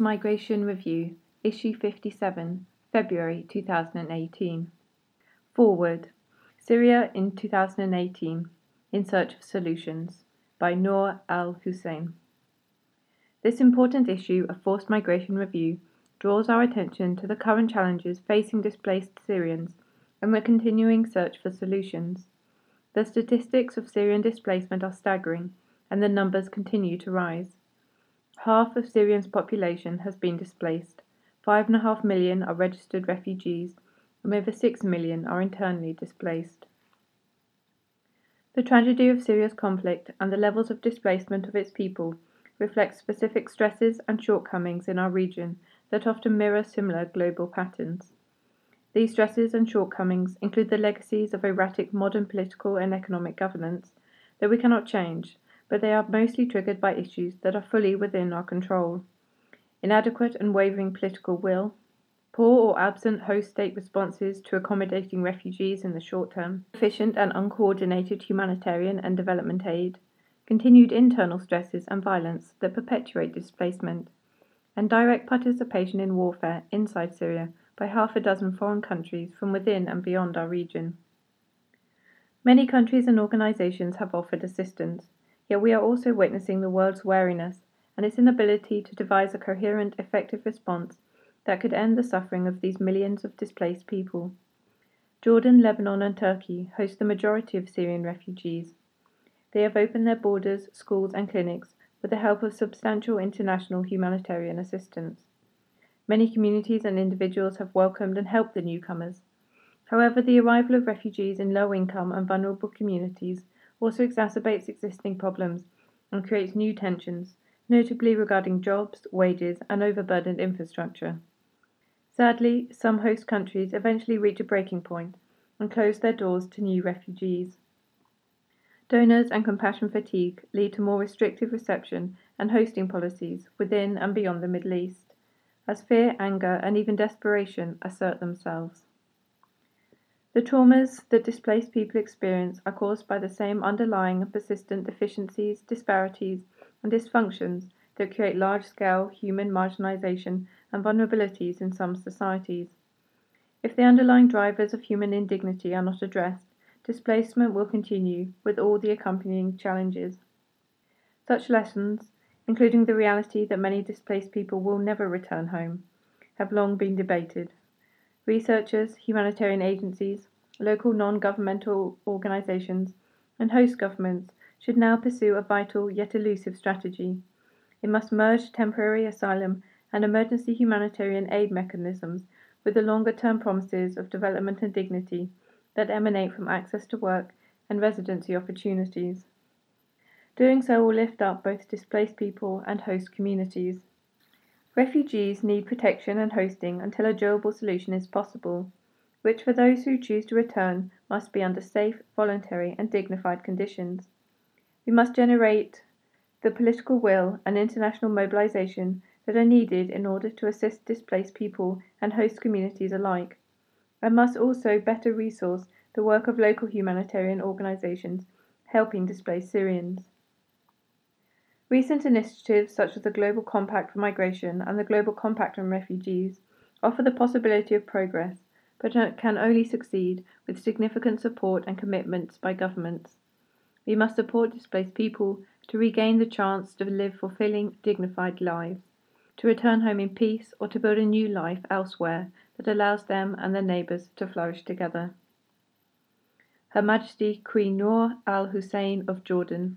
Migration Review, Issue 57, February 2018. Foreword Syria in 2018 In Search of Solutions by Noor Al Hussein. This important issue of Forced Migration Review draws our attention to the current challenges facing displaced Syrians and the continuing search for solutions. The statistics of Syrian displacement are staggering, and the numbers continue to rise. Half of Syria's population has been displaced. Five and a half million are registered refugees, and over six million are internally displaced. The tragedy of Syria's conflict and the levels of displacement of its people reflect specific stresses and shortcomings in our region that often mirror similar global patterns. These stresses and shortcomings include the legacies of erratic modern political and economic governance that we cannot change but they are mostly triggered by issues that are fully within our control. Inadequate and wavering political will, poor or absent host state responses to accommodating refugees in the short term, efficient and uncoordinated humanitarian and development aid, continued internal stresses and violence that perpetuate displacement, and direct participation in warfare inside Syria by half a dozen foreign countries from within and beyond our region. Many countries and organizations have offered assistance, Yet we are also witnessing the world's wariness and its inability to devise a coherent, effective response that could end the suffering of these millions of displaced people. Jordan, Lebanon, and Turkey host the majority of Syrian refugees. They have opened their borders, schools, and clinics with the help of substantial international humanitarian assistance. Many communities and individuals have welcomed and helped the newcomers. However, the arrival of refugees in low income and vulnerable communities also exacerbates existing problems and creates new tensions, notably regarding jobs, wages, and overburdened infrastructure. Sadly, some host countries eventually reach a breaking point and close their doors to new refugees. Donors and compassion fatigue lead to more restrictive reception and hosting policies within and beyond the Middle East, as fear, anger, and even desperation assert themselves. The traumas that displaced people experience are caused by the same underlying and persistent deficiencies, disparities, and dysfunctions that create large scale human marginalization and vulnerabilities in some societies. If the underlying drivers of human indignity are not addressed, displacement will continue with all the accompanying challenges. Such lessons, including the reality that many displaced people will never return home, have long been debated. Researchers, humanitarian agencies, local non governmental organizations, and host governments should now pursue a vital yet elusive strategy. It must merge temporary asylum and emergency humanitarian aid mechanisms with the longer term promises of development and dignity that emanate from access to work and residency opportunities. Doing so will lift up both displaced people and host communities. Refugees need protection and hosting until a durable solution is possible, which for those who choose to return must be under safe, voluntary, and dignified conditions. We must generate the political will and international mobilization that are needed in order to assist displaced people and host communities alike, and must also better resource the work of local humanitarian organizations helping displaced Syrians. Recent initiatives such as the Global Compact for Migration and the Global Compact on Refugees offer the possibility of progress, but can only succeed with significant support and commitments by governments. We must support displaced people to regain the chance to live fulfilling, dignified lives, to return home in peace, or to build a new life elsewhere that allows them and their neighbours to flourish together. Her Majesty Queen Noor Al Hussein of Jordan.